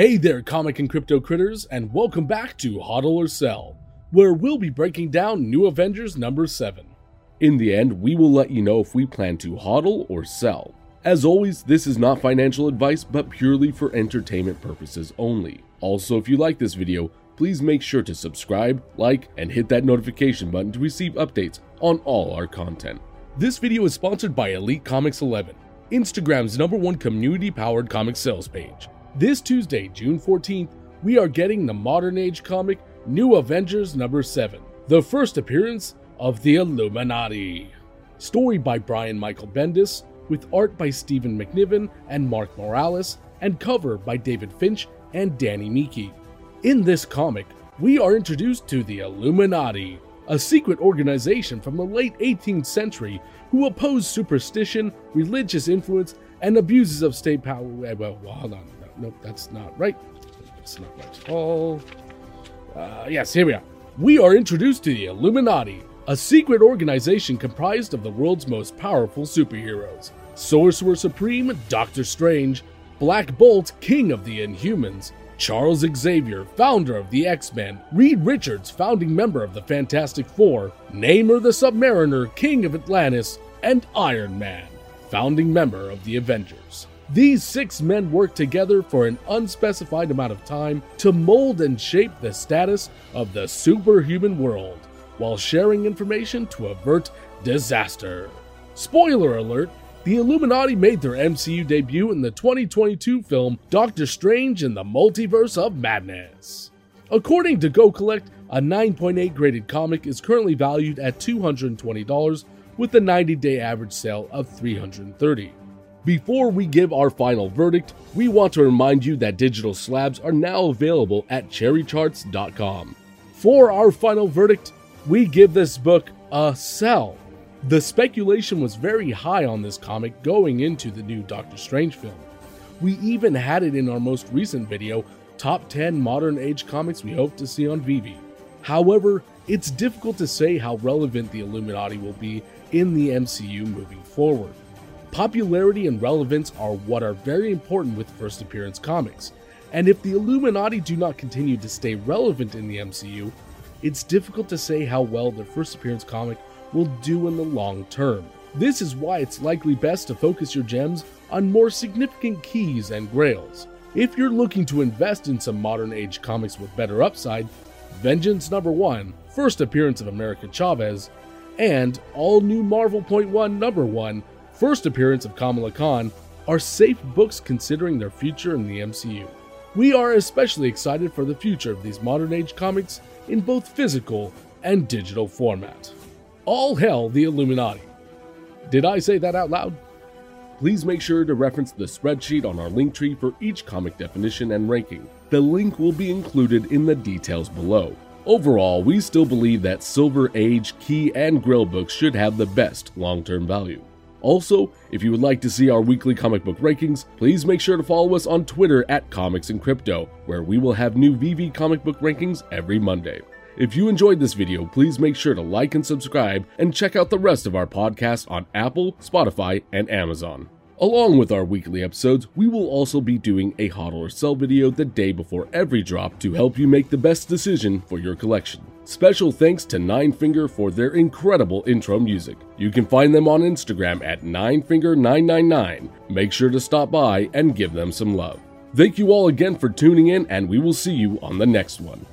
Hey there, comic and crypto critters, and welcome back to HODL or Sell, where we'll be breaking down New Avengers number 7. In the end, we will let you know if we plan to HODL or sell. As always, this is not financial advice, but purely for entertainment purposes only. Also, if you like this video, please make sure to subscribe, like, and hit that notification button to receive updates on all our content. This video is sponsored by Elite Comics 11, Instagram's number one community powered comic sales page. This Tuesday, June 14th, we are getting the modern age comic New Avengers number 7, the first appearance of the Illuminati. Story by Brian Michael Bendis, with art by Stephen McNiven and Mark Morales, and cover by David Finch and Danny Miki. In this comic, we are introduced to the Illuminati, a secret organization from the late 18th century who oppose superstition, religious influence, and abuses of state power. Well, hold on. No, nope, that's not right. That's not right at all. Uh, yes, here we are. We are introduced to the Illuminati, a secret organization comprised of the world's most powerful superheroes Sorcerer Supreme, Doctor Strange, Black Bolt, King of the Inhumans, Charles Xavier, founder of the X Men, Reed Richards, founding member of the Fantastic Four, Namor the Submariner, King of Atlantis, and Iron Man, founding member of the Avengers. These six men work together for an unspecified amount of time to mold and shape the status of the superhuman world while sharing information to avert disaster. Spoiler alert the Illuminati made their MCU debut in the 2022 film Doctor Strange in the Multiverse of Madness. According to GoCollect, a 9.8 graded comic is currently valued at $220 with a 90 day average sale of $330. Before we give our final verdict, we want to remind you that digital slabs are now available at cherrycharts.com. For our final verdict, we give this book a sell. The speculation was very high on this comic going into the new Doctor Strange film. We even had it in our most recent video, Top 10 Modern Age Comics We Hope to See on VeVe. However, it's difficult to say how relevant the Illuminati will be in the MCU moving forward. Popularity and relevance are what are very important with first appearance comics, and if the Illuminati do not continue to stay relevant in the MCU, it's difficult to say how well their first appearance comic will do in the long term. This is why it's likely best to focus your gems on more significant keys and grails. If you're looking to invest in some modern age comics with better upside, Vengeance Number 1, First Appearance of America Chavez, and All New Marvel Point 1 Number 1, First Appearance of Kamala Khan are safe books considering their future in the MCU. We are especially excited for the future of these modern age comics in both physical and digital format. All hell the Illuminati. Did I say that out loud? Please make sure to reference the spreadsheet on our link tree for each comic definition and ranking. The link will be included in the details below. Overall, we still believe that Silver Age, Key, and Grail books should have the best long term value. Also, if you would like to see our weekly comic book rankings, please make sure to follow us on Twitter at Comics and Crypto, where we will have new VeVe comic book rankings every Monday. If you enjoyed this video, please make sure to like and subscribe and check out the rest of our podcasts on Apple, Spotify, and Amazon. Along with our weekly episodes, we will also be doing a HODL or sell video the day before every drop to help you make the best decision for your collection. Special thanks to Ninefinger for their incredible intro music. You can find them on Instagram at Ninefinger999. Make sure to stop by and give them some love. Thank you all again for tuning in, and we will see you on the next one.